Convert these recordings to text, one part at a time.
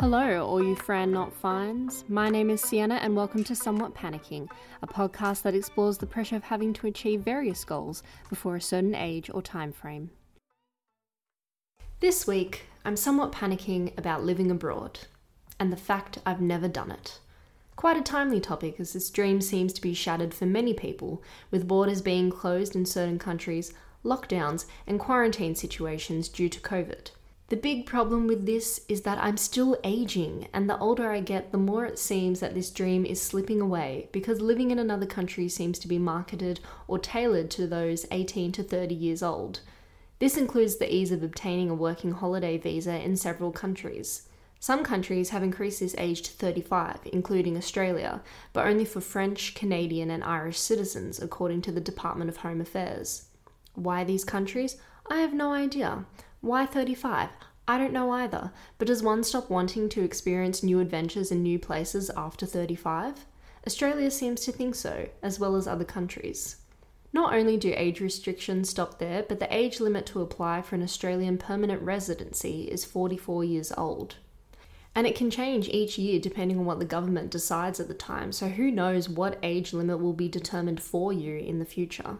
Hello, all you Fran not fines. My name is Sienna, and welcome to Somewhat Panicking, a podcast that explores the pressure of having to achieve various goals before a certain age or time frame. This week, I'm somewhat panicking about living abroad and the fact I've never done it. Quite a timely topic as this dream seems to be shattered for many people, with borders being closed in certain countries, lockdowns, and quarantine situations due to COVID. The big problem with this is that I'm still aging, and the older I get, the more it seems that this dream is slipping away because living in another country seems to be marketed or tailored to those 18 to 30 years old. This includes the ease of obtaining a working holiday visa in several countries. Some countries have increased this age to 35, including Australia, but only for French, Canadian, and Irish citizens, according to the Department of Home Affairs. Why these countries? I have no idea. Why 35? I don't know either, but does one stop wanting to experience new adventures in new places after 35? Australia seems to think so, as well as other countries. Not only do age restrictions stop there, but the age limit to apply for an Australian permanent residency is 44 years old. And it can change each year depending on what the government decides at the time, so who knows what age limit will be determined for you in the future.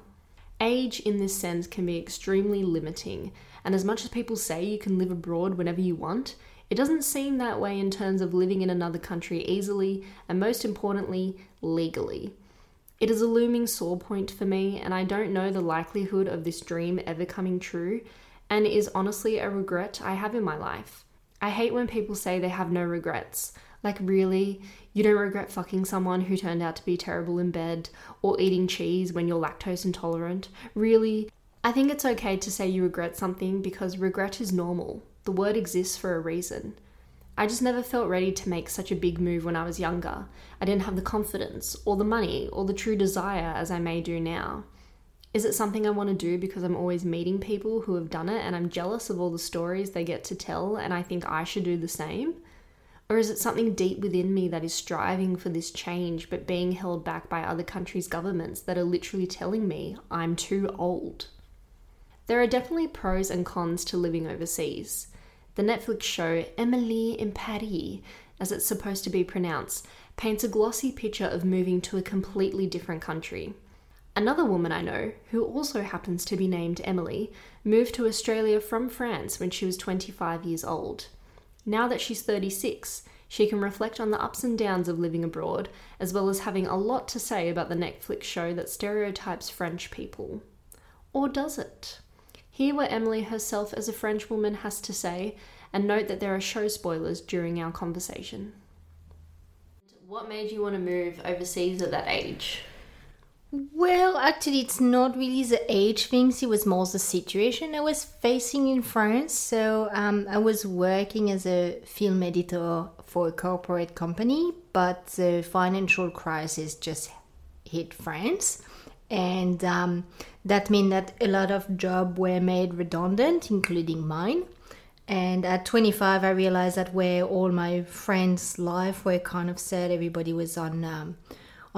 Age, in this sense, can be extremely limiting, and as much as people say you can live abroad whenever you want, it doesn't seem that way in terms of living in another country easily and, most importantly, legally. It is a looming sore point for me, and I don't know the likelihood of this dream ever coming true, and is honestly a regret I have in my life. I hate when people say they have no regrets. Like, really? You don't regret fucking someone who turned out to be terrible in bed or eating cheese when you're lactose intolerant? Really? I think it's okay to say you regret something because regret is normal. The word exists for a reason. I just never felt ready to make such a big move when I was younger. I didn't have the confidence, or the money, or the true desire as I may do now. Is it something I want to do because I'm always meeting people who have done it and I'm jealous of all the stories they get to tell and I think I should do the same? Or is it something deep within me that is striving for this change but being held back by other countries' governments that are literally telling me I'm too old? There are definitely pros and cons to living overseas. The Netflix show Emily in Paris, as it's supposed to be pronounced, paints a glossy picture of moving to a completely different country. Another woman I know, who also happens to be named Emily, moved to Australia from France when she was 25 years old. Now that she's 36, she can reflect on the ups and downs of living abroad, as well as having a lot to say about the Netflix show that stereotypes French people. Or does it? Hear what Emily herself as a French woman has to say, and note that there are show spoilers during our conversation. What made you want to move overseas at that age? Well, actually, it's not really the age things, it was more the situation I was facing in France. So, um, I was working as a film editor for a corporate company, but the financial crisis just hit France. And um, that meant that a lot of jobs were made redundant, including mine. And at 25, I realized that where all my friends' life were kind of set, everybody was on. Um,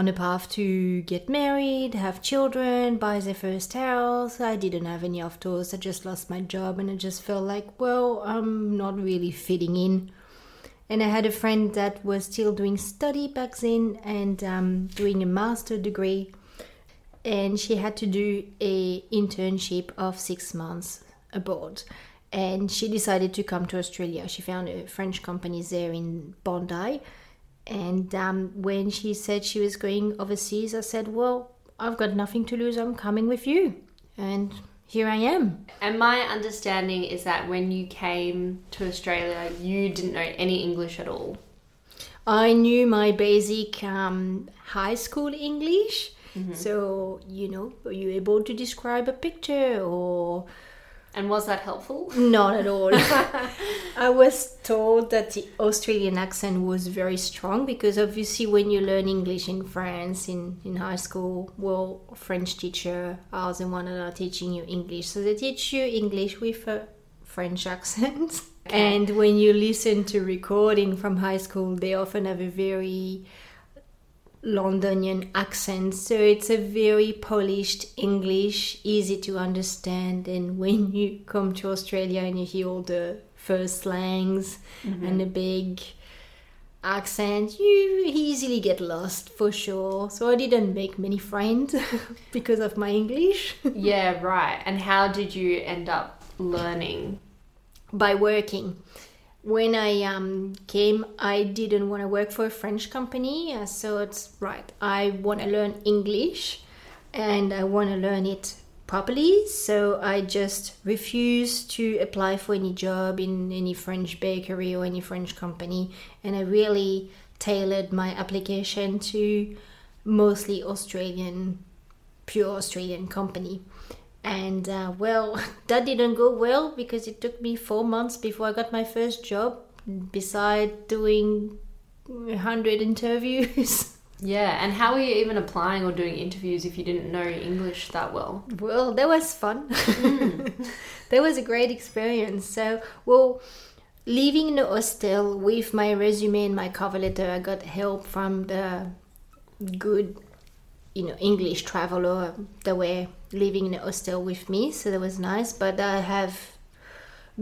on a path to get married, have children, buy their first house. I didn't have any those. I just lost my job and I just felt like, well, I'm not really fitting in. And I had a friend that was still doing study back then and um, doing a master degree. And she had to do a internship of six months abroad. And she decided to come to Australia. She found a French company there in Bondi and um, when she said she was going overseas, I said, Well, I've got nothing to lose. I'm coming with you. And here I am. And my understanding is that when you came to Australia, you didn't know any English at all. I knew my basic um, high school English. Mm-hmm. So, you know, you able to describe a picture or and was that helpful? Not at all. I was told that the Australian accent was very strong because obviously when you learn English in France in, in high school, well, French teacher are the one that are teaching you English. So they teach you English with a French accent. Okay. And when you listen to recording from high school, they often have a very Londonian accent. So it's a very polished English, easy to understand. And when you come to Australia and you hear all the first slangs mm-hmm. and the big accent, you easily get lost for sure. So I didn't make many friends because of my English. Yeah, right. And how did you end up learning? by working. When I um, came, I didn't want to work for a French company, uh, so it's right. I want to learn English, and I want to learn it properly. So I just refused to apply for any job in any French bakery or any French company, and I really tailored my application to mostly Australian, pure Australian company. And uh, well, that didn't go well because it took me four months before I got my first job, beside doing 100 interviews. Yeah, and how were you even applying or doing interviews if you didn't know English that well? well, that was fun. that was a great experience. So, well, leaving the hostel with my resume and my cover letter, I got help from the good, you know, English traveler that were living in the hostel with me. So that was nice. But I have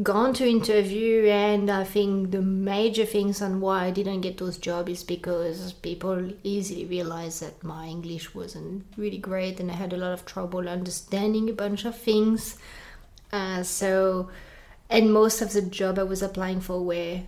gone to interview and I think the major things on why I didn't get those jobs is because people easily realized that my English wasn't really great and I had a lot of trouble understanding a bunch of things. Uh, so, and most of the job I was applying for were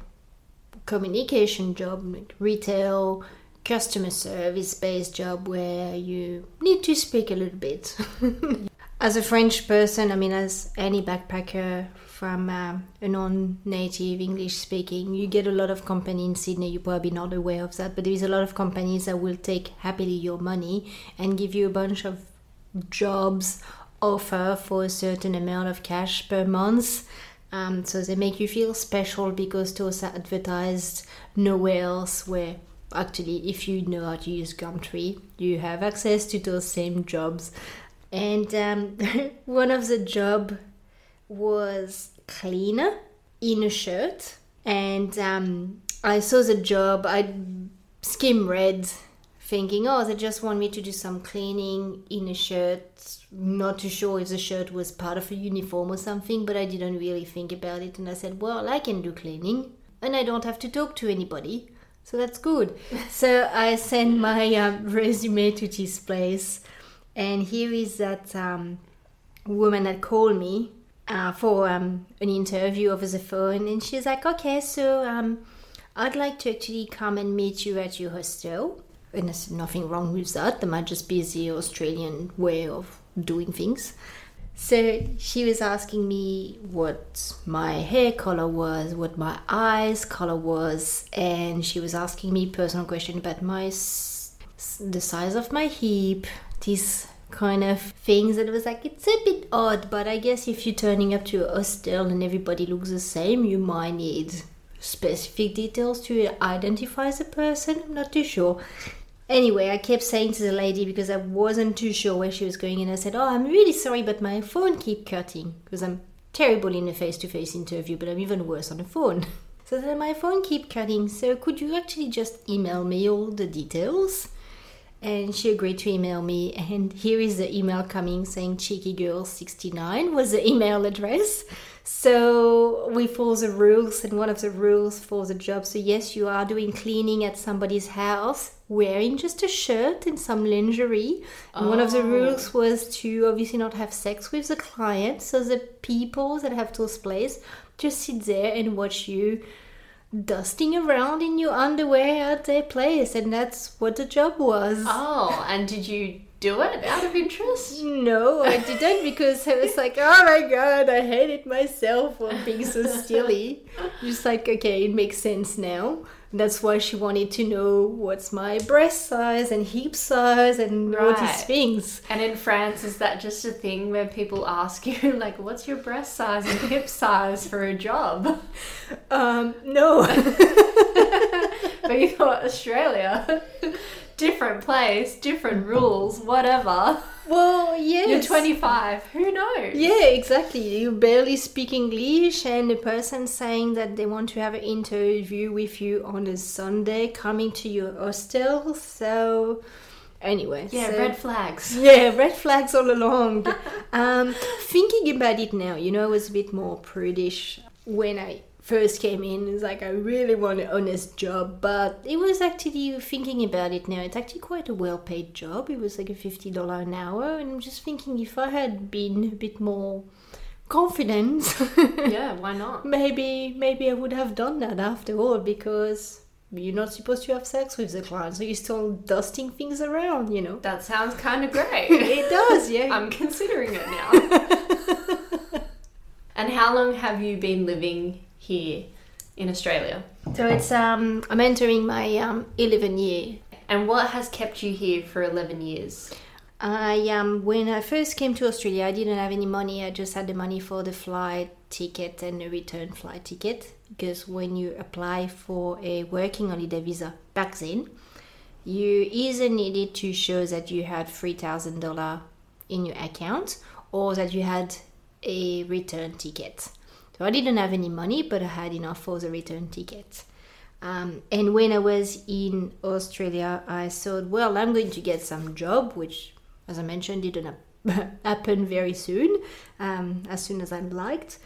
communication job, like retail, customer service based job where you need to speak a little bit. as a French person, I mean, as any backpacker from uh, a non-native English speaking, you get a lot of company in Sydney. You're probably not aware of that, but there is a lot of companies that will take happily your money and give you a bunch of jobs offer for a certain amount of cash per month. Um, so they make you feel special because those are advertised nowhere else where actually if you know how to use Gumtree, you have access to those same jobs. And um, one of the job was cleaner in a shirt. And um, I saw the job, I skim read thinking, oh, they just want me to do some cleaning in a shirt. Not too sure if the shirt was part of a uniform or something, but I didn't really think about it. And I said, well, I can do cleaning and I don't have to talk to anybody. So that's good. so I sent my um, resume to this place. And here is that um, woman that called me uh, for um, an interview over the phone. And she's like, okay, so um, I'd like to actually come and meet you at your hostel. And there's nothing wrong with that. There might just be the Australian way of doing things. So she was asking me what my hair color was, what my eyes color was, and she was asking me personal question about my the size of my hip, these kind of things. And it was like it's a bit odd, but I guess if you're turning up to a hostel and everybody looks the same, you might need specific details to identify the person. I'm not too sure. Anyway, I kept saying to the lady because I wasn't too sure where she was going, and I said, "Oh, I'm really sorry, but my phone keep cutting because I'm terrible in a face-to-face interview, but I'm even worse on the phone." So then my phone keep cutting. So could you actually just email me all the details? And she agreed to email me, and here is the email coming saying "Cheeky Girl 69 was the email address. So we follow the rules, and one of the rules for the job. So yes, you are doing cleaning at somebody's house, wearing just a shirt and some lingerie. And one of the Oh. rules was to obviously not have sex with the client. So the people that have those places just sit there and watch you dusting around in your underwear at their place, and that's what the job was. Oh, and did you do it out of interest? No, I didn't because I was like, oh my god, I hated myself for being so silly. Just like, okay, it makes sense now. That's why she wanted to know what's my breast size and hip size and all these things. And in France, is that just a thing where people ask you, like, what's your breast size and hip size for a job? Um, no. but but you thought Australia, different place, different rules, whatever. Well, yes. You're 25. Who knows? Yeah, exactly. You barely speak English, and the person saying that they want to have an interview with you on a Sunday coming to your hostel. So, anyway. Yeah, so- red flags. Yeah, red flags all along. um, thinking about it now, you know, I was a bit more prudish when I first came in. It's like I really want an honest job, but it was actually thinking about it now. It's actually quite a well-paid job. It was like a fifty dollar an hour, and I'm just thinking if I had been a bit more confident, Yeah, why not? maybe maybe I would have done that after all because. You're not supposed to have sex with the client, so you're still dusting things around, you know. That sounds kind of great. It does, yeah. I'm considering it now. and how long have you been living here in Australia? So it's um I'm entering my um 11 year. And what has kept you here for 11 years? I um when I first came to Australia, I didn't have any money. I just had the money for the flight ticket and the return flight ticket because when you apply for a working holiday visa back then, you either needed to show that you had $3,000 in your account or that you had a return ticket. So I didn't have any money, but I had enough for the return ticket. Um, and when I was in Australia, I thought, well, I'm going to get some job, which, as I mentioned, didn't happen very soon, um, as soon as I'm liked.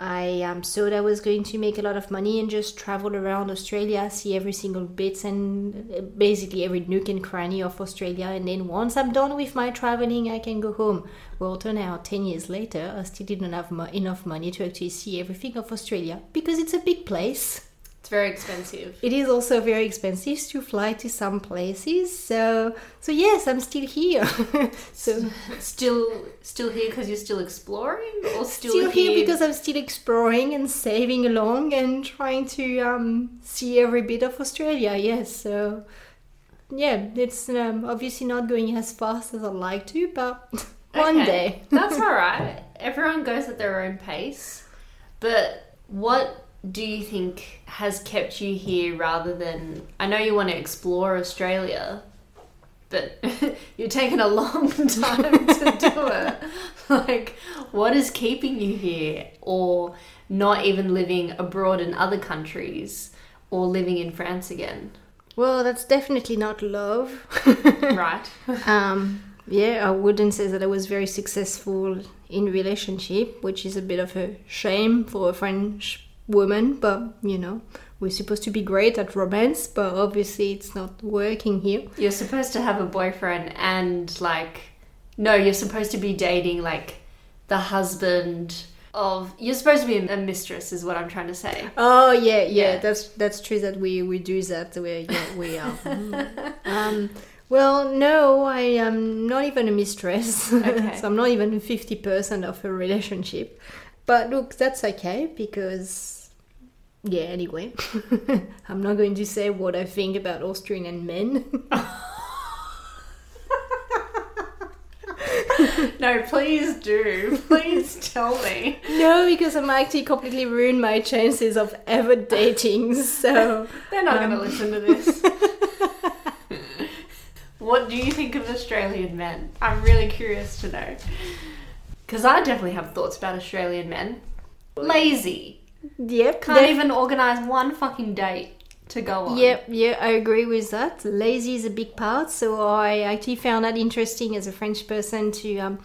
I um, thought I was going to make a lot of money and just travel around Australia, see every single bit and uh, basically every nook and cranny of Australia. And then once I'm done with my traveling, I can go home. Well, turn out 10 years later, I still didn't have mo- enough money to actually see everything of Australia because it's a big place. It's very expensive. It is also very expensive to fly to some places. So, so yes, I'm still here. so Still still here because you're still exploring or still, still here because I'm still exploring and saving along and trying to um, see every bit of Australia. Yes, so yeah, it's um, obviously not going as fast as I'd like to, but one Okay. day. That's all right. Everyone goes at their own pace. But what do you think has kept you here rather than I know you want to explore Australia, but you're taking a long time to do it. Like what is keeping you here or not even living abroad in other countries or living in France again? Well, that's definitely not love. Right? um, yeah, I wouldn't say that I was very successful in relationship, which is a bit of a shame for a French woman. But you know, we're supposed to be great at romance, but obviously it's not working here. You're supposed to have a boyfriend and like no, you're supposed to be dating like the husband of you're supposed to be a mistress is what I'm trying to say. Oh yeah, yeah, Yeah. that's that's true that we we do that. We yeah, we are. Mm. um, well, no, I am not even a mistress, Okay. so I'm not even fifty percent of a relationship. But look, that's okay because yeah. Anyway, I'm not going to say what I think about Australian men. No, please do. Please tell me. no, because I might completely ruin my chances of ever dating. So They're not Um. going to listen to this. what do you think of Australian men? I'm really curious to know. Because I definitely have thoughts about Australian men. Lazy. Yep, Can't even organise one fucking date to go on. Yep, yeah, I agree with that. Lazy is a big part, so I actually found that interesting as a French person to. Um,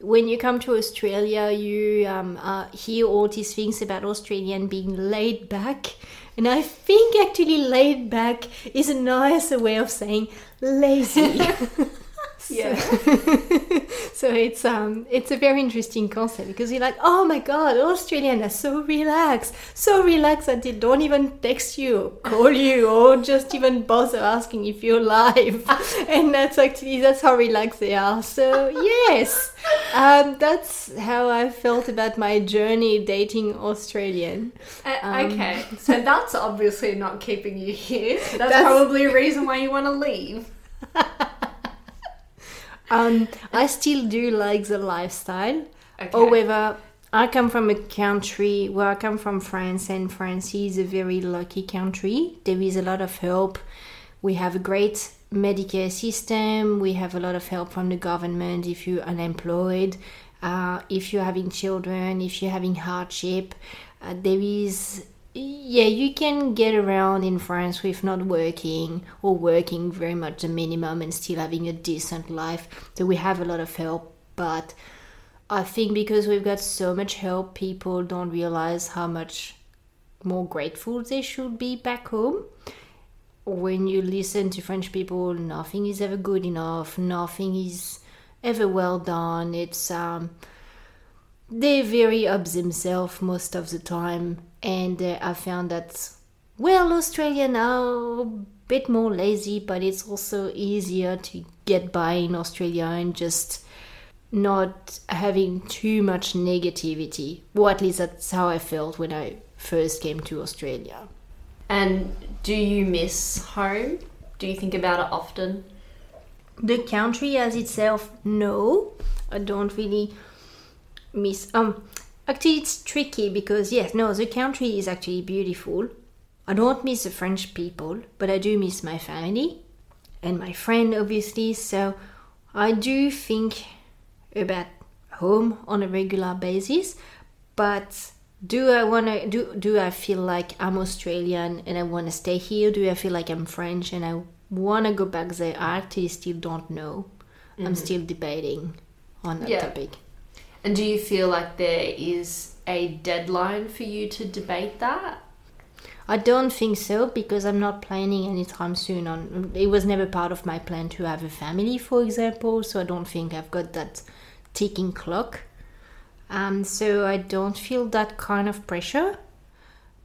when you come to Australia, you um, uh, hear all these things about Australian being laid back, and I think actually laid back is a nicer way of saying lazy. Yeah. so it's um it's a very interesting concept because you're like oh my god australians are so relaxed so relaxed that they don't even text you call you or just even bother asking if you're alive. and that's actually that's how relaxed they are so yes um that's how i felt about my journey dating australian Uh, Um, okay, so that's obviously not keeping you here. That's, That's- probably a reason why you want to leave. Um i still do like the lifestyle Okay. However, I come from a country where I come from France, and France is a very lucky country. There is a lot of help. We have a great Medicare system. We have a lot of help from the government if you're unemployed, uh, if you're having children, if you're having hardship. Uh, there is yeah, you can get around in France with not working or working very much the minimum and still having a decent life. So we have a lot of help, but I think because we've got so much help, people don't realize how much more grateful they should be back home. When you listen to French people, nothing is ever good enough, nothing is ever well done. It's um, they're very up themselves most of the time and uh, I found that well, Australian are a bit more lazy, but it's also easier to get by in Australia and just not having too much negativity. Or at least that's how I felt when I first came to Australia. And do you miss home? Do you think about it often? The country as itself, no. I don't really miss um Actually, it's tricky because, yes, no, the country is actually beautiful. I don't miss the French people, but I do miss my family and my friend, obviously. So I do think about home on a regular basis. But do I want to do? Do I feel like I'm Australian and I want to stay here? Do I feel like I'm French and I want to go back there? I actually still don't know. Mm-hmm. I'm still debating on that yeah. topic. And do you feel like there is a deadline for you to debate that? I don't think so because I'm not planning anytime soon on it was never part of my plan to have a family for example so I don't think I've got that ticking clock um, so I don't feel that kind of pressure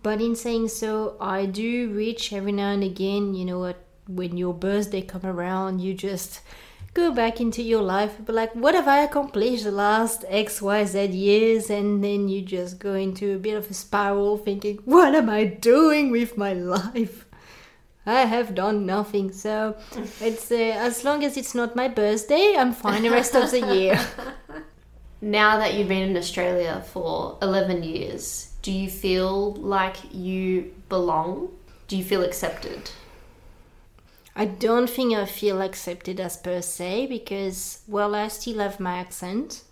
but in saying so I do reach every now and again you know when your birthday come around you just go back into your life but like what have i accomplished the last xyz years? And then you just go into a bit of a spiral thinking what am i doing with my life? I have done nothing. So it's uh, as long as it's not my birthday i'm fine the rest of the year. Now that you've been in australia for 11 years do you feel like you belong? Do you feel accepted I don't think I feel accepted as per se because, well, I still have my accent,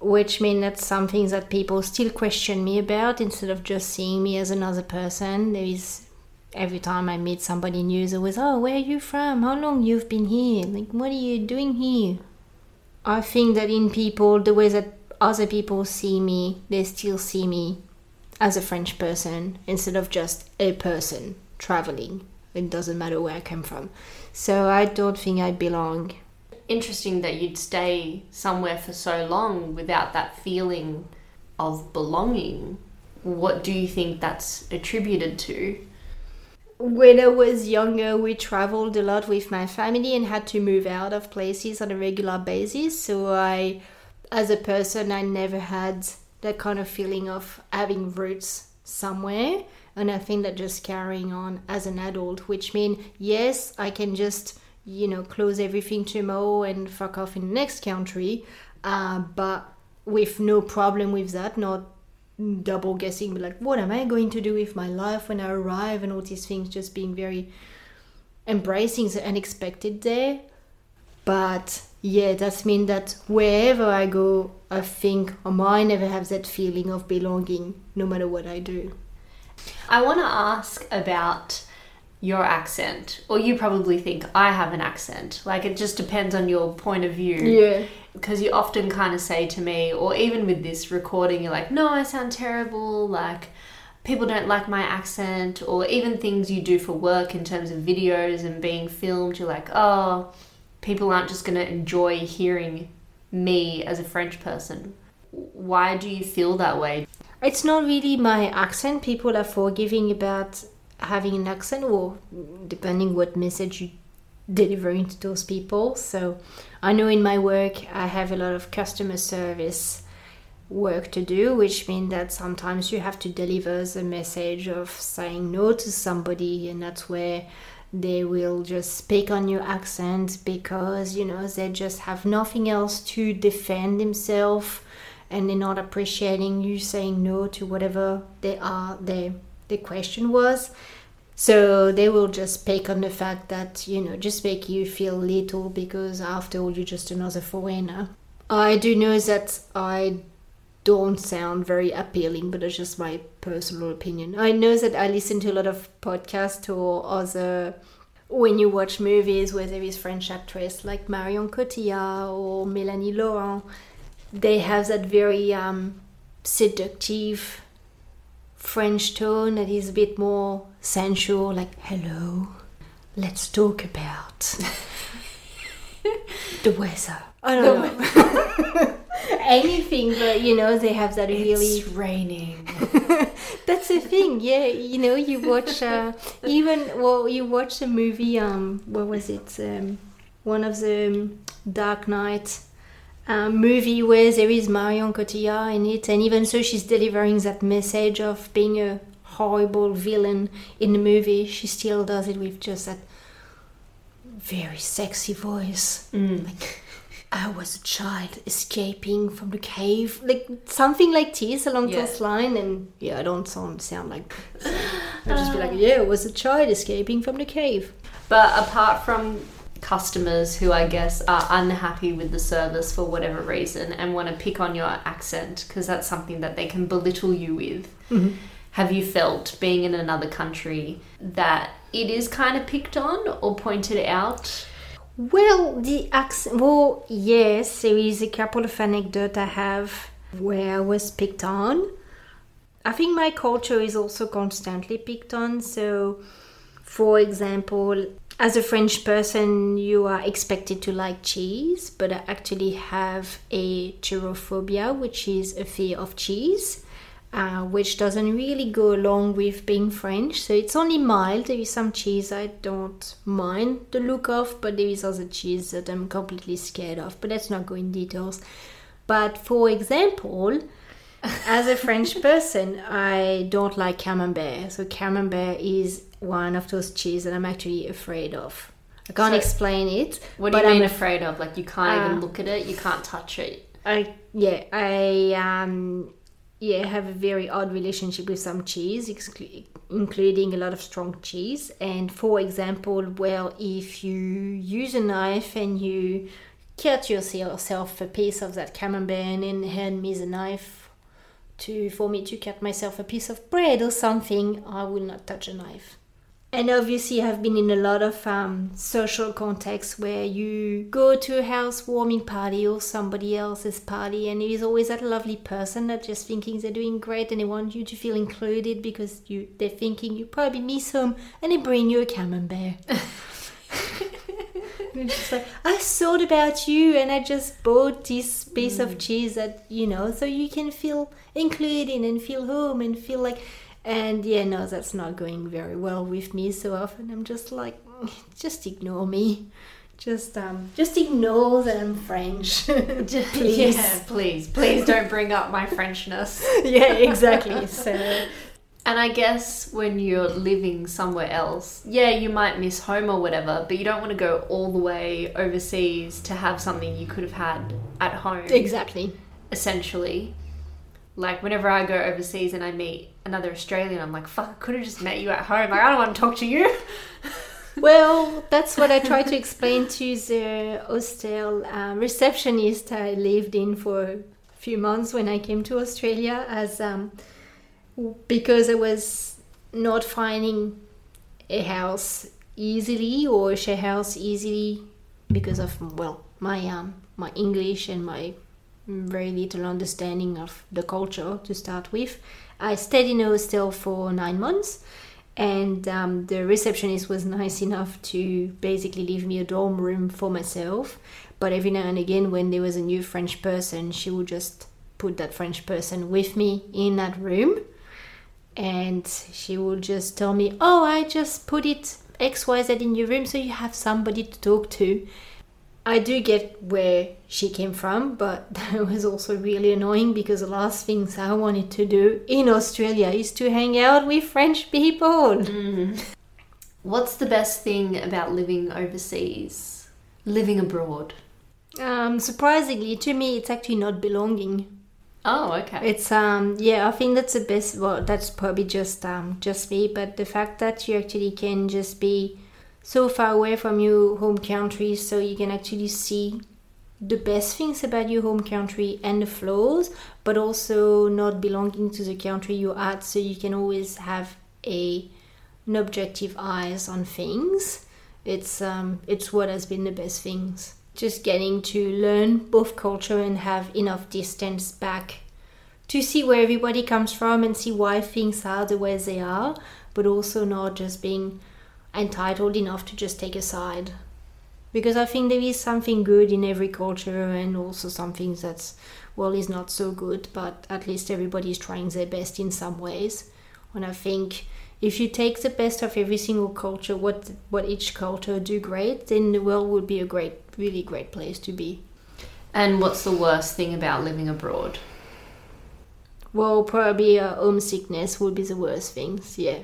which means that's something that people still question me about instead of just seeing me as another person. There is every time I meet somebody new, it's always, oh, where are you from? How long you've been here? Like, what are you doing here? I think that in people, the way that other people see me, they still see me as a French person instead of just a person traveling it doesn't matter where I come from. So I don't think I belong. Interesting that you'd stay somewhere for so long without that feeling of belonging. What do you think that's attributed to? When I was younger, we traveled a lot with my family and had to move out of places on a regular basis. So I, as a person, I never had that kind of feeling of having roots somewhere and I think that just carrying on as an adult, which means yes, I can just you know close everything tomorrow and fuck off in the next country, uh, but with no problem with that, not double guessing, but like what am I going to do with my life when I arrive and all these things, just being very embracing the unexpected there. But yeah, that means that wherever I go, I think I might never have that feeling of belonging, no matter what I do. I want to ask about your accent, or you probably think I have an accent. Like it just depends on your point of view. Yeah. Because you often kind of say to me, or even with this recording, you're like, no, I sound terrible. Like, people don't like my accent, or even things you do for work in terms of videos and being filmed, you're like, oh, people aren't just going to enjoy hearing me as a French person. Why do you feel that way? It's not really my accent. People are forgiving about having an accent, or depending what message you delivering to those people. So I know in my work I have a lot of customer service work to do, which means that sometimes you have to deliver the message of saying no to somebody, and that's where they will just speak on your accent because you know they just have nothing else to defend themselves and they're not appreciating you saying no to whatever they are their the question was. So they will just pick on the fact that, you know, just make you feel little because after all you're just another foreigner. I do know that I don't sound very appealing, but it's just my personal opinion. I know that I listen to a lot of podcasts or other when you watch movies where there is French actress like Marion Cotillard or Melanie Laurent, they have that very um, seductive French tone that is a bit more sensual, like hello, let's talk about the weather. I don't know. Anything, but you know, they have that really. It's raining. That's the thing, yeah. You know, you watch uh, even well, you watch the movie. Um, what was it? Um, one of the um, Dark Knight um, movie where there is Marion Cotillard in it, and even so, she's delivering that message of being a horrible villain in the movie. She still does it with just that very sexy voice. Mm. Like, I was a child escaping from the cave, like something like this along Yeah. those line. And yeah, I don't sound sound like. I just be like, yeah, I was a child escaping from the cave. But apart from customers who I guess are unhappy with the service for whatever reason and want to pick on your accent because that's something that they can belittle you with, mm-hmm. have you felt being in another country that it is kind of picked on or pointed out? Well, the accent. Well, yes, there is a couple of anecdotes I have where I was picked on. I think my culture is also constantly picked on. So, for example, as a French person, you are expected to like cheese, but I actually have a turophobia, which is a fear of cheese. Uh, which doesn't really go along with being French. So it's only mild. There is some cheese I don't mind the look of, but there is other cheese that I'm completely scared of. But let's not go in details. But for example, as a French person, I don't like camembert. So camembert is one of those cheese that I'm actually afraid of. I can't So- explain it. What do you mean I'm afraid of? Like you can't even Uh, look at it, you can't touch it. I yeah I um yeah have a very odd relationship with some cheese, exclu- including a lot of strong cheese. And for example, well, if you use a knife and you cut yourself a piece of that camembert and hand me the knife to for me to cut myself a piece of bread or something, I will not touch a knife. And obviously, I've been in a lot of um, social contexts where you go to a housewarming party or somebody else's party, and there is always that lovely person that just thinking they're doing great and they want you to feel included because you they're thinking you probably miss home, and they bring you a camembert. Just like I thought about you, and I just bought this piece of cheese that you know, so you can feel included and feel home and feel like. And yeah, no, that's not going very well with me. So often I'm just like, just ignore me, just um, just ignore that I'm French, please. Yeah, please, please don't bring up my Frenchness. yeah, exactly. So And I guess when you're living somewhere else, yeah, you might miss home or whatever, but you don't want to go all the way overseas to have something you could have had at home, exactly. essentially. Like, whenever I go overseas and I meet another Australian, I'm like, fuck, I could have just met you at home. Like, I don't want to talk to you. Well, that's what I tried to explain to the hostel um, receptionist I lived in for a few months when I came to Australia, as um, because I was not finding a house easily or a share house easily because of well my um my English and my very little understanding of the culture to start with. I stayed in a hostel for nine months and um, the receptionist was nice enough to basically leave me a dorm room for myself. But every now and again, when there was a new French person, she would just put that French person with me in that room, and she would just tell me, "Oh, I just put it X Y Z in your room, so you have somebody to talk to." I do get where she came from, but that was also really annoying because the last things I wanted to do in Australia is to hang out with French people. What's the best thing about living overseas? Living abroad. Um, surprisingly, to me, it's actually not belonging. Oh, okay. It's um yeah, I think that's the best. Well, that's probably just um just me, but the fact that you actually can just be so far away from your home country, so you can actually see the best things about your home country and the flaws, but also not belonging to the country you're at, so you can always have a an objective eyes on things. It's um it's what has been the best things. Just getting to learn both culture and have enough distance back to see where everybody comes from and see why things are the way they are, but also not just being entitled enough to just take a side because I think there is something good in every culture and also something that's well is not so good, but at least everybody is trying their best in some ways. And I think if you take the best of every single culture, what what each culture do great, then the world would be a great, really great place to be. And what's the worst thing about living abroad? Well, probably uh, homesickness would be the worst things. Yeah,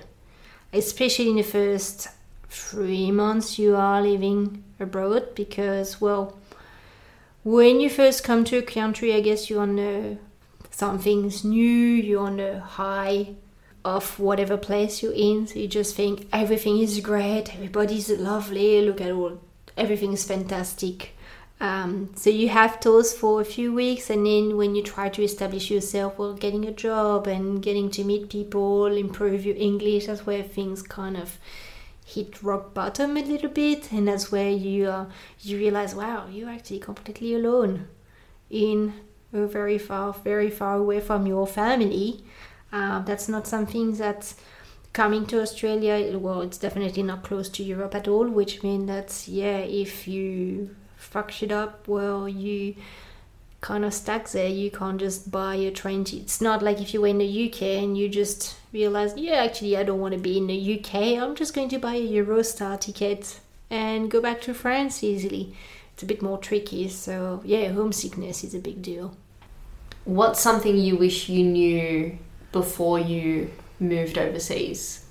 especially in the first three months you are living abroad because well when you first come to a country i guess you're on something's new you're on the high of whatever place you're in. So you just think everything is great everybody's lovely look at all everything's fantastic. Um, so you have those for a few weeks and then when you try to establish yourself well getting a job and getting to meet people improve your english that's where things kind of hit rock bottom a little bit and that's where you uh, you realize wow you're actually completely alone in a very far very far away from your family. Uh, that's not something that's coming to australia well it's definitely not close to europe at all which means that yeah if you fuck shit up well you kind of stuck there. You can't just buy a train. T- it's not like if you were in the UK and you just realize, yeah, actually, I don't want to be in the UK. I'm just going to buy a Eurostar ticket and go back to France easily. It's a bit more tricky. So, yeah, homesickness is a big deal. What's something you wish you knew before you moved overseas?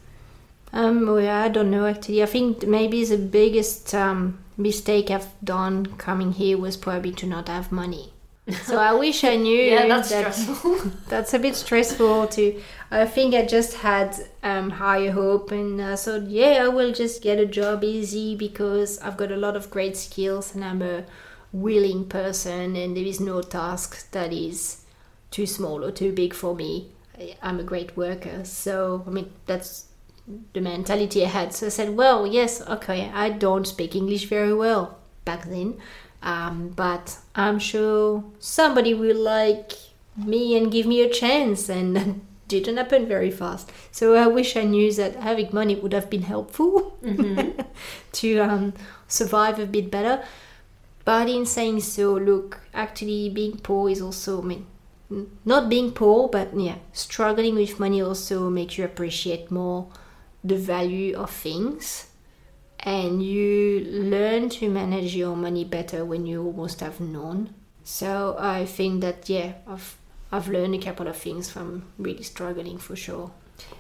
Um, well, I don't know actually. I think maybe the biggest um, mistake I've done coming here was probably to not have money. So I wish I knew. yeah, that's that stressful. that's a bit stressful too. I think I just had um, higher hope and I thought, yeah, I will just get a job easy because I've got a lot of great skills and I'm a willing person and there is no task that is too small or too big for me. I'm a great worker. So, I mean, that's the mentality I had. So I said, well, yes, okay, I don't speak English very well back then. Um, but I'm sure somebody will like me and give me a chance, and that didn't happen very fast. So I wish I knew that having money would have been helpful Mm-hmm. to um, survive a bit better. But in saying so, look, actually being poor is also, I mean, not being poor, but yeah, struggling with money also makes you appreciate more the value of things and you learn to manage your money better when you almost have none. So I think that yeah, I've I've learned a couple of things from really struggling for sure.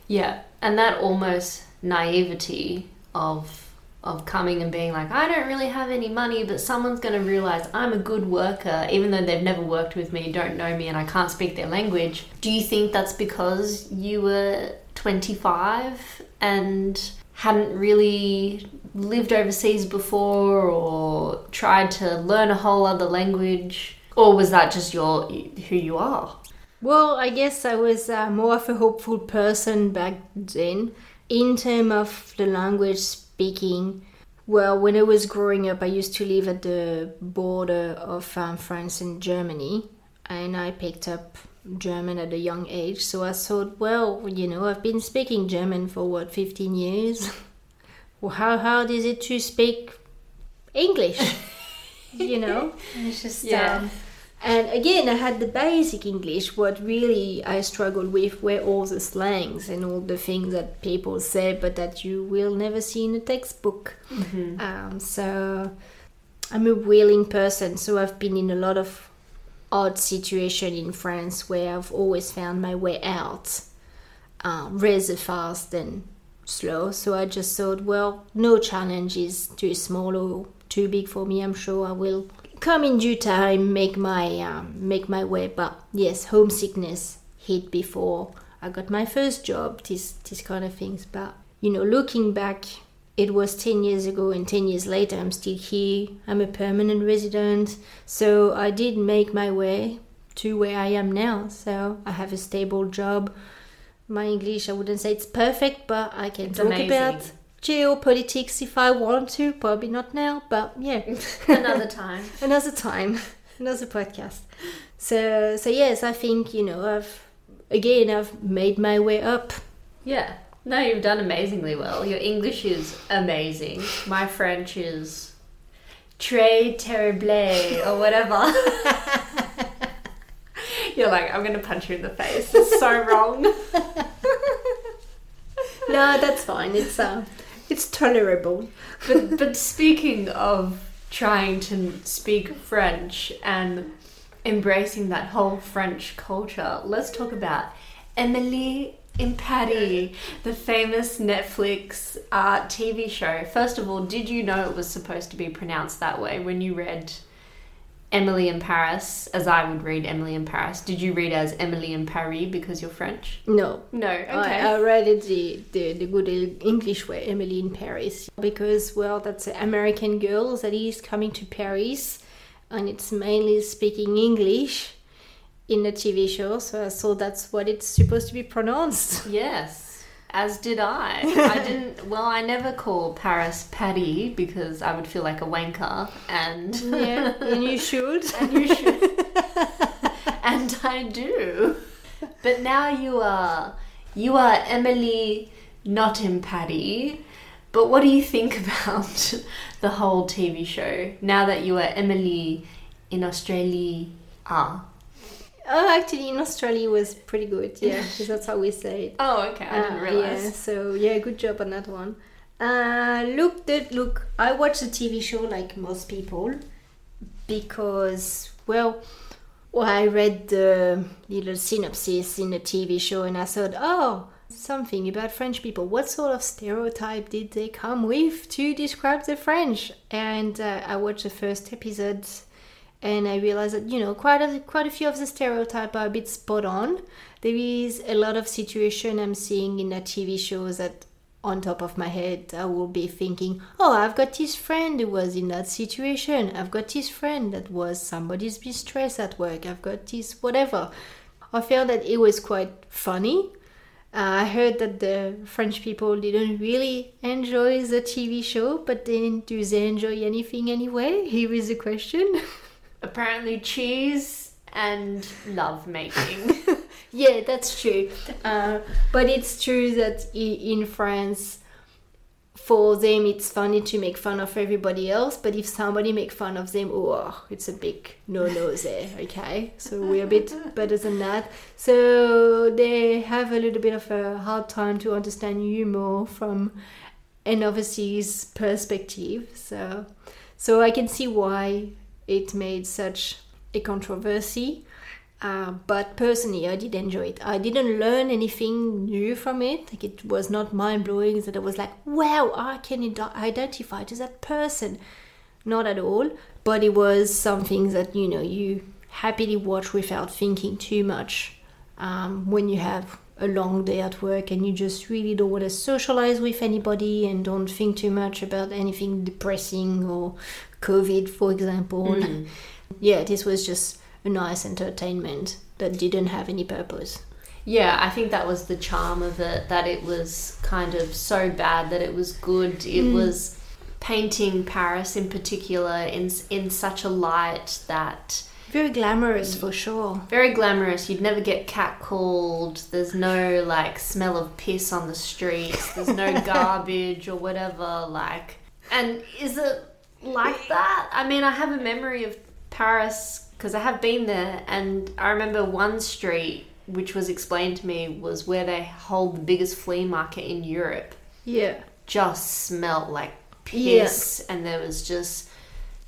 Yeah, and that almost naivety of of coming and being like, I don't really have any money, but someone's going to realize I'm a good worker, even though they've never worked with me, don't know me, and I can't speak their language. Do you think that's because you were 25 and hadn't really lived overseas before or tried to learn a whole other language? Or was that just your who you are? Well, I guess I was uh, more of a hopeful person back then. In terms of the language speaking, well, when I was growing up, I used to live at the border of um, France and Germany, and I picked up German at a young age. So I thought, well, you know, I've been speaking German for what, 15 years? well, how hard is it to speak English? you know? It's just, Yeah. um, and again, I had the basic English. What really I struggled with were all the slangs and all the things that people say, but that you will never see in a textbook. Um, so I'm a willing person, so I've been in a lot of odd situation in France where I've always found my way out, um, rather fast and slow. So I just thought, well, no challenge is too small or too big for me. I'm sure I will come in due time, make my um, make my way. But yes, homesickness hit before I got my first job. This this kind of things. But you know, looking back, it was ten years ago, and ten years later, I'm still here. I'm a permanent resident, so I did make my way to where I am now. So I have a stable job. My English, I wouldn't say it's perfect, but I can It's talk amazing. about geopolitics if I want to. Probably not now, but yeah Another time. another time another podcast so so yes i think you know i've again i've made my way up Yeah. No, you've done amazingly well. Your English is amazing. My French is très terrible or whatever. You're like, I'm gonna punch you in the face. It's so wrong. no that's fine it's uh it's tolerable but but speaking of trying to speak French and embracing that whole French culture, let's talk about Emily in Paris, the famous Netflix uh, TV show. First of all, did you know it was supposed to be pronounced that way when you read Emily in Paris, as I would read Emily in Paris? Did you read as Emily in Paris because you're French? no No, okay. I, I read it the, the, the good English way, Emily in Paris, because well, that's an American girl that is coming to Paris, and it's mainly speaking English in the TV show. So I thought that's what it's supposed to be pronounced. Yes, as did I. I didn't. Well, I never call Paris Patty because I would feel like a wanker, and Yeah, and you should. and you should, and I do. But now you are you are Emily, not in Patty. But what do you think about the whole TV show now that you are Emily in Australia? Ah. Oh, actually, in Australia was pretty good. Yeah, because that's how we say it. Oh, okay. I didn't Uh, realize. Yeah, so yeah, good job on that one. Uh, look, the, look, I watch the TV show like most people because, well, well, I read the little synopsis in the TV show and I thought, oh, something about French people. What sort of stereotype did they come with to describe the French? And uh, I watched the first episode and I realized that you know quite a quite a few of the stereotypes are a bit spot on. There is a lot of situation I'm seeing in the TV shows that on top of my head I will be thinking, oh, I've got this friend who was in that situation. I've got this friend that was somebody's mistress at work. I've got this whatever. I felt that it was quite funny. Uh, I heard that the French people didn't really enjoy the TV show, but then do they enjoy anything anyway? Here is the question. Apparently, cheese and love making. yeah, that's true. Uh, but it's true that in France, for them, it's funny to make fun of everybody else. But if somebody make fun of them, oh, it's a big no-no there. Okay, so we're a bit better than that. So they have a little bit of a hard time to understand humor from an overseas perspective. So, so I can see why it made such a controversy. Uh, but personally, I did enjoy it. I didn't learn anything new from it. Like it was not mind blowing that I was like, "Wow, I can id- identify to that person." Not at all. But it was something that you know you happily watch without thinking too much. Um, when you have a long day at work and you just really don't want to socialize with anybody and don't think too much about anything depressing or COVID, for example. Mm. Yeah, this was just a nice entertainment that didn't have any purpose. Yeah, I think that was the charm of it, that it was kind of so bad that it was good. It mm. was painting Paris in particular in, in such a light that Very glamorous for sure. very glamorous. You'd never get catcalled. There's no like smell of piss on the streets. There's no garbage or whatever. Like, and is it like that? I mean, I have a memory of Paris because I have been there, and I remember one street which was explained to me was where they hold the biggest flea market in Europe. Yeah, Just smelt like piss, and there was just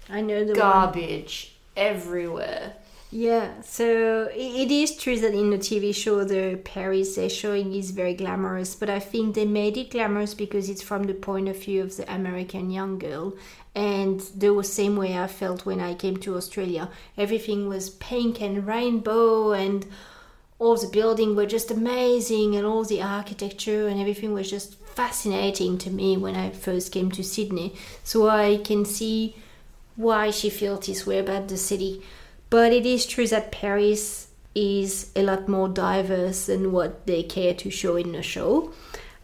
I know the garbage everywhere. Yeah, so it is true that in the TV show, the Paris they're showing is very glamorous, but I think they made it glamorous because it's from the point of view of the American young girl. And the same way I felt when I came to Australia. Everything was pink and rainbow, and all the buildings were just amazing, and all the architecture and everything was just fascinating to me when I first came to Sydney. So I can see why she felt this way about the city. But it is true that Paris is a lot more diverse than what they care to show in the show.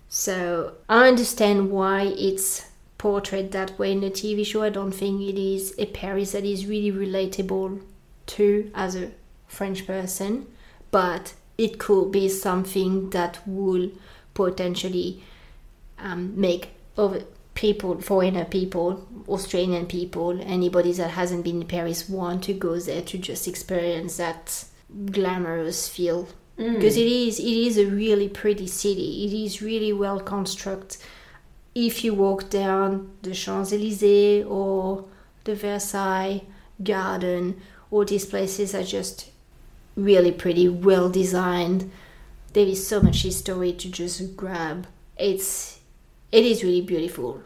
So I understand why it's portrayed that way in the TV show. I don't think it is a Paris that is really relatable to as a French person, but it could be something that will potentially um, make of people, foreigner people, Australian people, anybody that hasn't been in Paris want to go there to just experience that glamorous feel. Mm. Because it is, it is a really pretty city. It is really well constructed. If you walk down the Champs Elysees or the Versailles Garden, all these places are just really pretty, well designed. There is so much history to just grab. It's it is really beautiful.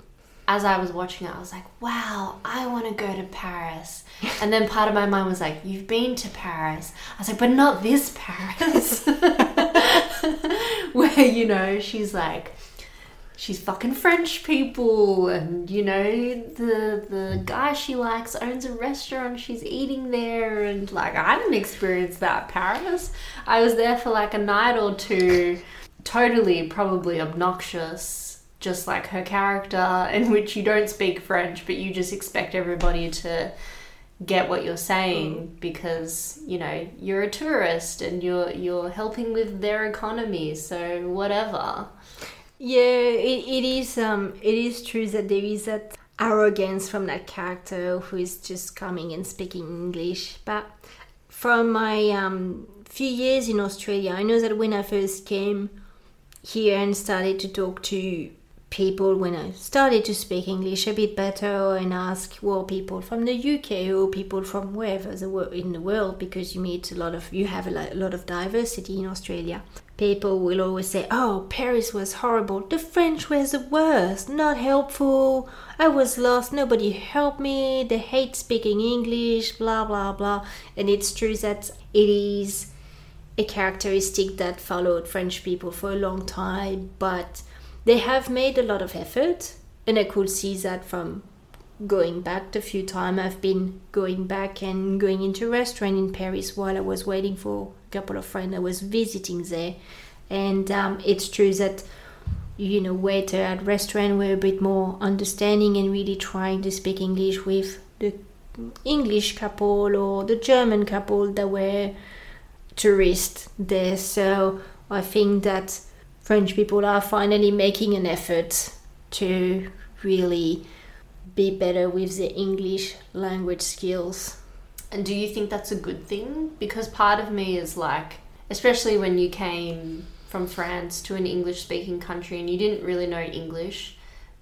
As I was watching it, I was like, wow, I want to go to Paris. And then part of my mind was like, you've been to Paris. I was like, but not this Paris. Where, you know, she's like, she's fucking French people, and you know the the guy she likes owns a restaurant. She's eating there, and like I didn't experience that Paris. I was there for like a night or two, totally probably obnoxious, just like her character, in which you don't speak French, but you just expect everybody to get what you're saying because you know you're a tourist and you're you're helping with their economy so whatever Yeah, it, it is um it is true that there is that arrogance from that character who is just coming and speaking English. But from my um few years in Australia, I know that when I first came here and started to talk to people when I started to speak English a bit better and ask well people from the UK or people from wherever in the world because you meet a lot of you have a lot of diversity in Australia. People will always say, "Oh, Paris was horrible. The French was the worst. Not helpful. I was lost. Nobody helped me. They hate speaking English. Blah blah blah." And it's true that it is a characteristic that followed French people for a long time, but they have made a lot of effort, and I could see that from going back the few times I've been going back and going into restaurant in Paris while I was waiting for a couple of friends I was visiting there, and um, it's true that you know waiter at restaurant were a bit more understanding and really trying to speak English with the English couple or the German couple that were tourists there. So I think that French people are finally making an effort to really be better with the English language skills. And do you think that's a good thing? Because part of me is like, especially when you came from France to an English speaking country and you didn't really know English,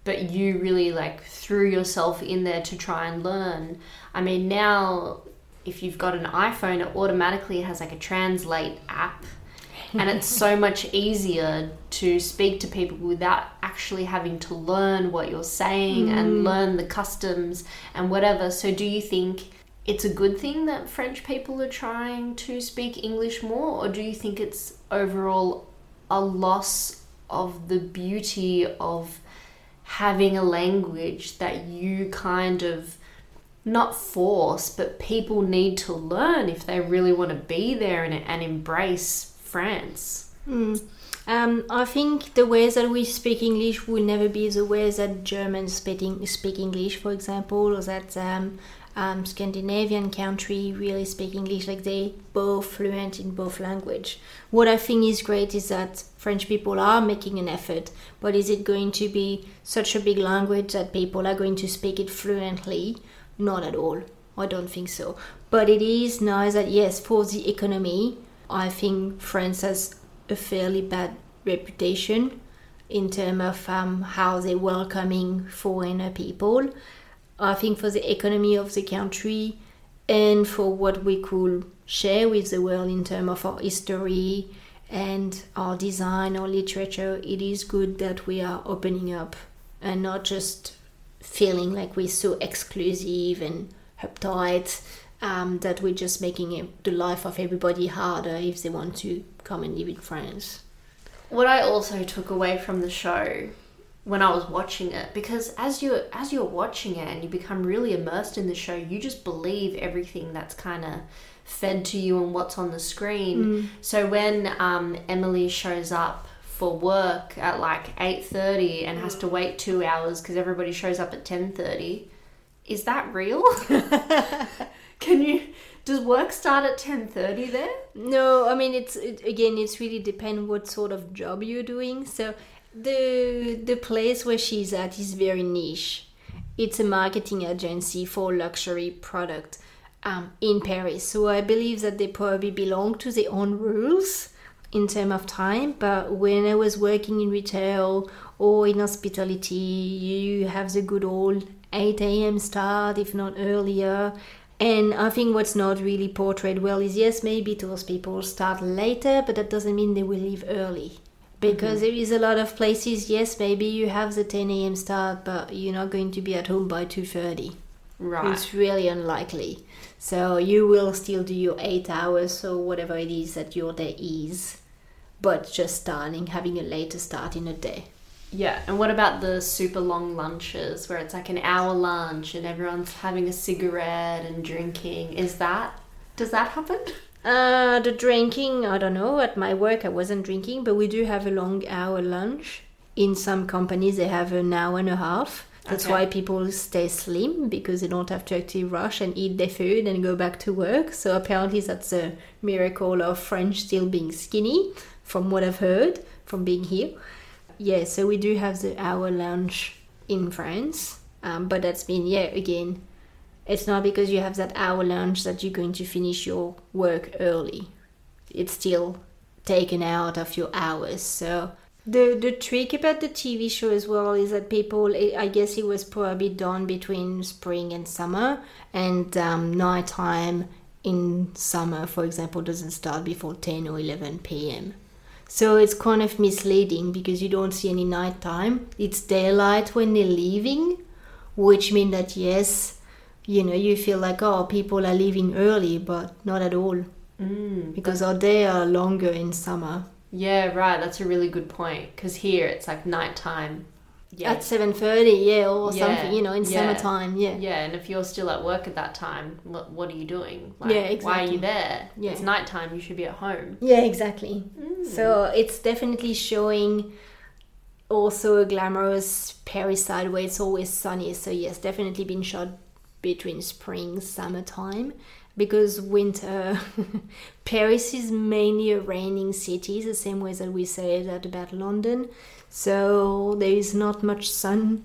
but you really like threw yourself in there to try and learn. I mean, now if you've got an iPhone, it automatically has like a translate app. And it's so much easier to speak to people without actually having to learn what you're saying and mm. learn the customs and whatever. So, do you think it's a good thing that French people are trying to speak English more, or do you think it's overall a loss of the beauty of having a language that you kind of not force, but people need to learn if they really want to be there and, and embrace France? Um, I think the ways that we speak English will never be the ways that Germans speaking, speak English, for example, or that um, um, Scandinavian country really speak English. Like they both fluent in both language. What I think is great is that French people are making an effort, but is it going to be such a big language that people are going to speak it fluently? Not at all. I don't think so. But it is nice that yes, for the economy, I think France has a fairly bad reputation in terms of um, how they're welcoming foreigner people. I think for the economy of the country, and for what we could share with the world in terms of our history and our design, our literature, it is good that we are opening up and not just feeling like we're so exclusive and uptight um, that we're just making it, the life of everybody harder if they want to come and live in France. What I also took away from the show when I was watching it, because as you as you're watching it and you become really immersed in the show, you just believe everything that's kind of fed to you and what's on the screen. Mm. So when um, Emily shows up for work at like eight thirty and has to wait two hours because everybody shows up at ten thirty, is that real? Can you? Does work start at ten thirty there? No, I mean it's it, again it's really depend what sort of job you're doing. So the the place where she's at is very niche. It's a marketing agency for luxury product um, in Paris. So I believe that they probably belong to their own rules in terms of time. But when I was working in retail or in hospitality, you have the good old 8 a.m. start, if not earlier. And I think what's not really portrayed well is yes, maybe those people start later, but that doesn't mean they will leave early. Because mm-hmm. there is a lot of places, yes, maybe you have the 10 a.m. start, but you're not going to be at home by 2.30. Right. It's really unlikely. So you will still do your eight hours or whatever it is that your day is, but just starting, having a later start in a day. Yeah, and what about the super long lunches where it's like an hour lunch and everyone's having a cigarette and drinking? Is that does that happen? Uh, the drinking, I don't know. At my work, I wasn't drinking, but we do have a long hour lunch. In some companies, they have an hour and a half. That's Okay. why people stay slim because they don't have to actually rush and eat their food and go back to work. So apparently, that's a miracle of French still being skinny, from what I've heard from being here. Yeah, so we do have the hour lunch in France, um, but that's been yeah again. It's not because you have that hour lunch that you're going to finish your work early. It's still taken out of your hours. So the the trick about the TV show as well is that people, I guess it was probably done between spring and summer, and um, nighttime in summer, for example, doesn't start before 10 or 11 p.m. So it's kind of misleading because you don't see any nighttime. It's daylight when they're leaving, which means that yes, you know, you feel like oh, people are leaving early, but not at all Mm. because our day are longer in summer. Yeah, right. That's a really good point. Because here it's like nighttime. Yeah. At seven thirty, yeah, or Yeah, something, you know, in yeah. summertime, yeah. yeah, and if you're still at work at that time, what, what are you doing? Like, Yeah, Why are you there? Yeah. It's nighttime. You should be at home. Yeah, exactly. Mm. So it's definitely showing also a glamorous Paris side where it's always sunny. So yes, definitely been shot between spring, summertime. Because winter, Paris is mainly a raining city, the same way that we say that about London. So there is not much sun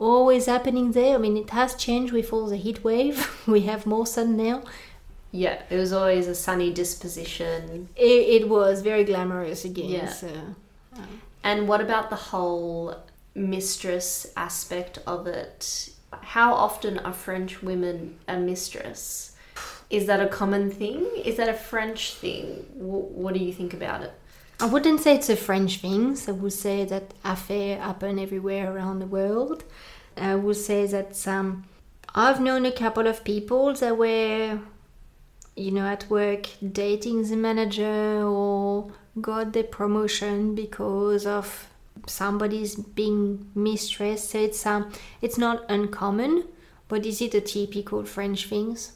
always happening there. I mean, it has changed with all the heat wave. we have more sun now. Yeah, it was always a sunny disposition. It, it was very glamorous again. Yeah. So. And what about the whole mistress aspect of it? How often are French women a mistress? Is that a common thing? Is that a French thing? Wh- what do you think about it? I wouldn't say it's a French thing. So I would say that affair happen everywhere around the world. I would say that um, I've known a couple of people that were, you know, at work dating the manager or got the promotion because of somebody's being mistress. So it's um, it's not uncommon, but is it a typical French things?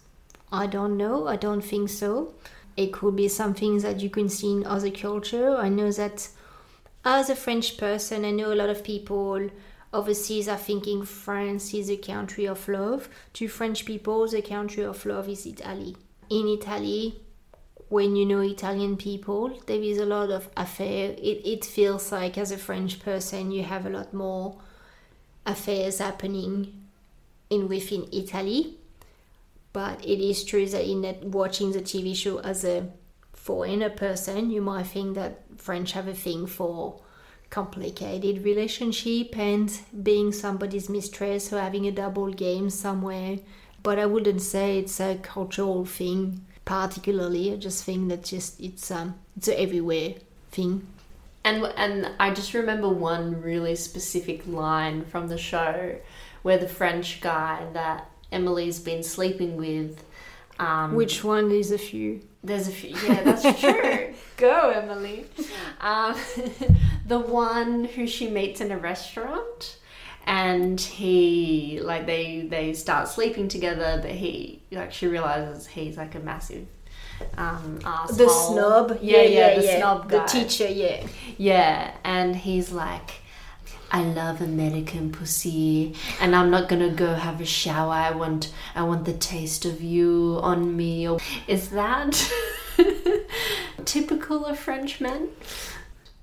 I don't know. I don't think so. It could be something that you can see in other culture. I know that as a French person, I know a lot of people overseas are thinking France is a country of love. To French people, the country of love is Italy. In Italy, when you know Italian people, there is a lot of affair. It, it feels like as a French person, you have a lot more affairs happening in within Italy. But it is true that in that watching the TV show as a foreigner person, you might think that French have a thing for complicated relationship and being somebody's mistress or having a double game somewhere but I wouldn't say it's a cultural thing particularly. I just think that just it's um it's a everywhere thing. And and I just remember one really specific line from the show where the French guy that Emily's been sleeping with. Um, Which one is a few? There's a few. Yeah, that's true. Go, Emily. Um, the one who she meets in a restaurant, and he like they they start sleeping together, but he like she realizes he's like a massive um asshole. The snob. Yeah, yeah, the snob The teacher, yeah. Yeah, and he's like, I love American pussy, and I'm not gonna go have a shower. I want, I want the taste of you on me. Is that typical of French men?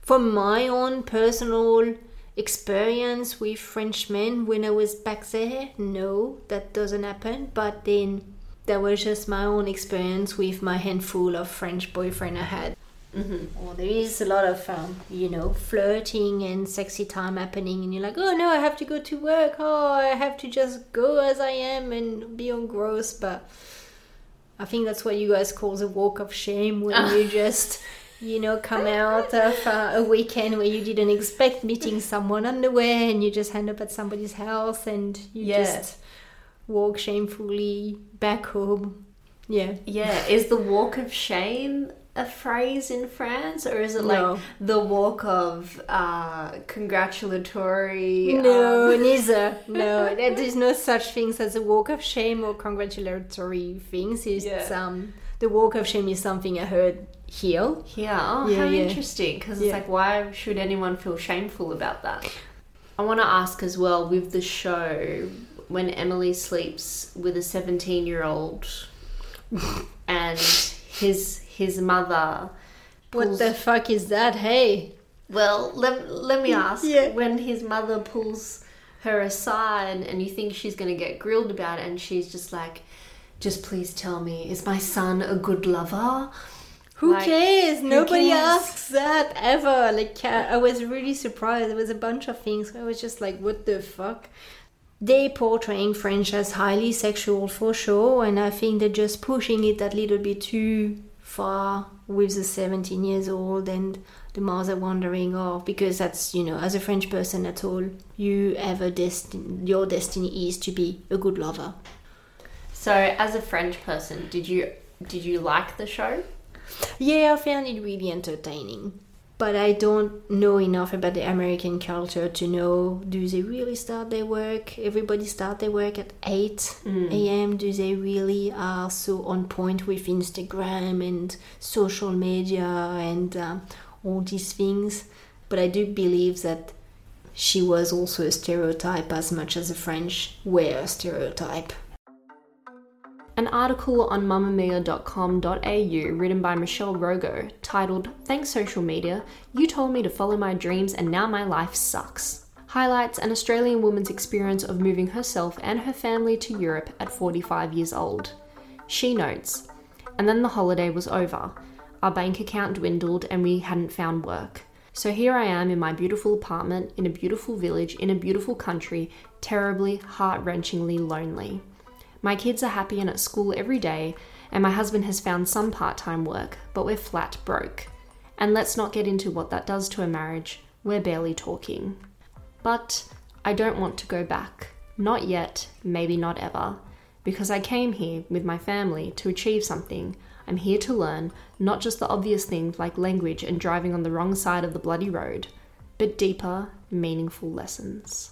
From my own personal experience with French men when I was back there, no, that doesn't happen. But then that was just my own experience with my handful of French boyfriend I had. Mm-hmm. Or there is a lot of, um, you know, flirting and sexy time happening, and you're like, oh no, I have to go to work. Oh, I have to just go as I am and be on gross. But I think that's what you guys call the walk of shame when you just, you know, come out of uh, a weekend where you didn't expect meeting someone underwear and you just end up at somebody's house and you Yeah. just walk shamefully back home. Yeah. Yeah, is the walk of shame a phrase in France, or is it No. like the walk of uh, congratulatory? No, um, neither. No, there is no such things as a walk of shame or congratulatory things. It's Yeah. um, the walk of shame is something I heard here. Yeah, oh, Yeah, how yeah. interesting. Because it's like, why should anyone feel shameful about that? I want to ask as well with the show when Emily sleeps with a 17 year old and his his mother. What the fuck is that? Hey. Well, let, let me ask Yeah. when his mother pulls her aside and you think she's going to get grilled about it, and she's just like, just please tell me, is my son a good lover? Who Like, cares? Nobody cares? asks that ever. Like, I was really surprised. There was a bunch of things. I was just like, what the fuck? They portraying French as highly sexual for sure, and I think they're just pushing it that little bit too far with the 17 years old and the mother wondering, oh, because that's, you know, as a French person at all, you have a destiny, your destiny is to be a good lover. So, as a French person, did you did you like the show? Yeah, I found it really entertaining. But I don't know enough about the American culture to know do they really start their work? Everybody start their work at 8 a.m. Do they really are so on point with Instagram and social media and um, all these things? But I do believe that she was also a stereotype as much as the French were a stereotype. An article on mamamia.com.au written by Michelle Rogo titled Thanks Social Media, You Told Me to Follow My Dreams and Now My Life Sucks highlights an Australian woman's experience of moving herself and her family to Europe at 45 years old. She notes, and then the holiday was over. Our bank account dwindled and we hadn't found work. So here I am in my beautiful apartment in a beautiful village in a beautiful country, terribly, heart wrenchingly lonely. My kids are happy and at school every day, and my husband has found some part time work, but we're flat broke. And let's not get into what that does to a marriage, we're barely talking. But I don't want to go back. Not yet, maybe not ever. Because I came here with my family to achieve something. I'm here to learn not just the obvious things like language and driving on the wrong side of the bloody road, but deeper, meaningful lessons.